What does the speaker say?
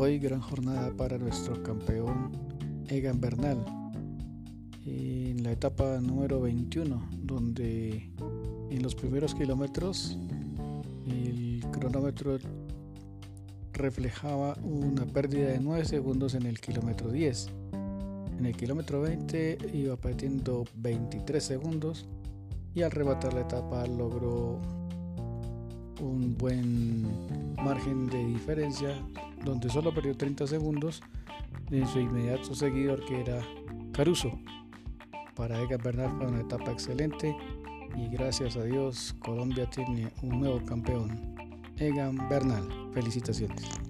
Hoy gran jornada para nuestro campeón Egan Bernal en la etapa número 21 donde en los primeros kilómetros el cronómetro reflejaba una pérdida de 9 segundos en el kilómetro 10. En el kilómetro 20 iba perdiendo 23 segundos y al rematar la etapa logró un buen margen de diferencia donde solo perdió 30 segundos de su inmediato seguidor que era Caruso. Para Egan Bernal fue una etapa excelente y gracias a Dios Colombia tiene un nuevo campeón, Egan Bernal. Felicitaciones.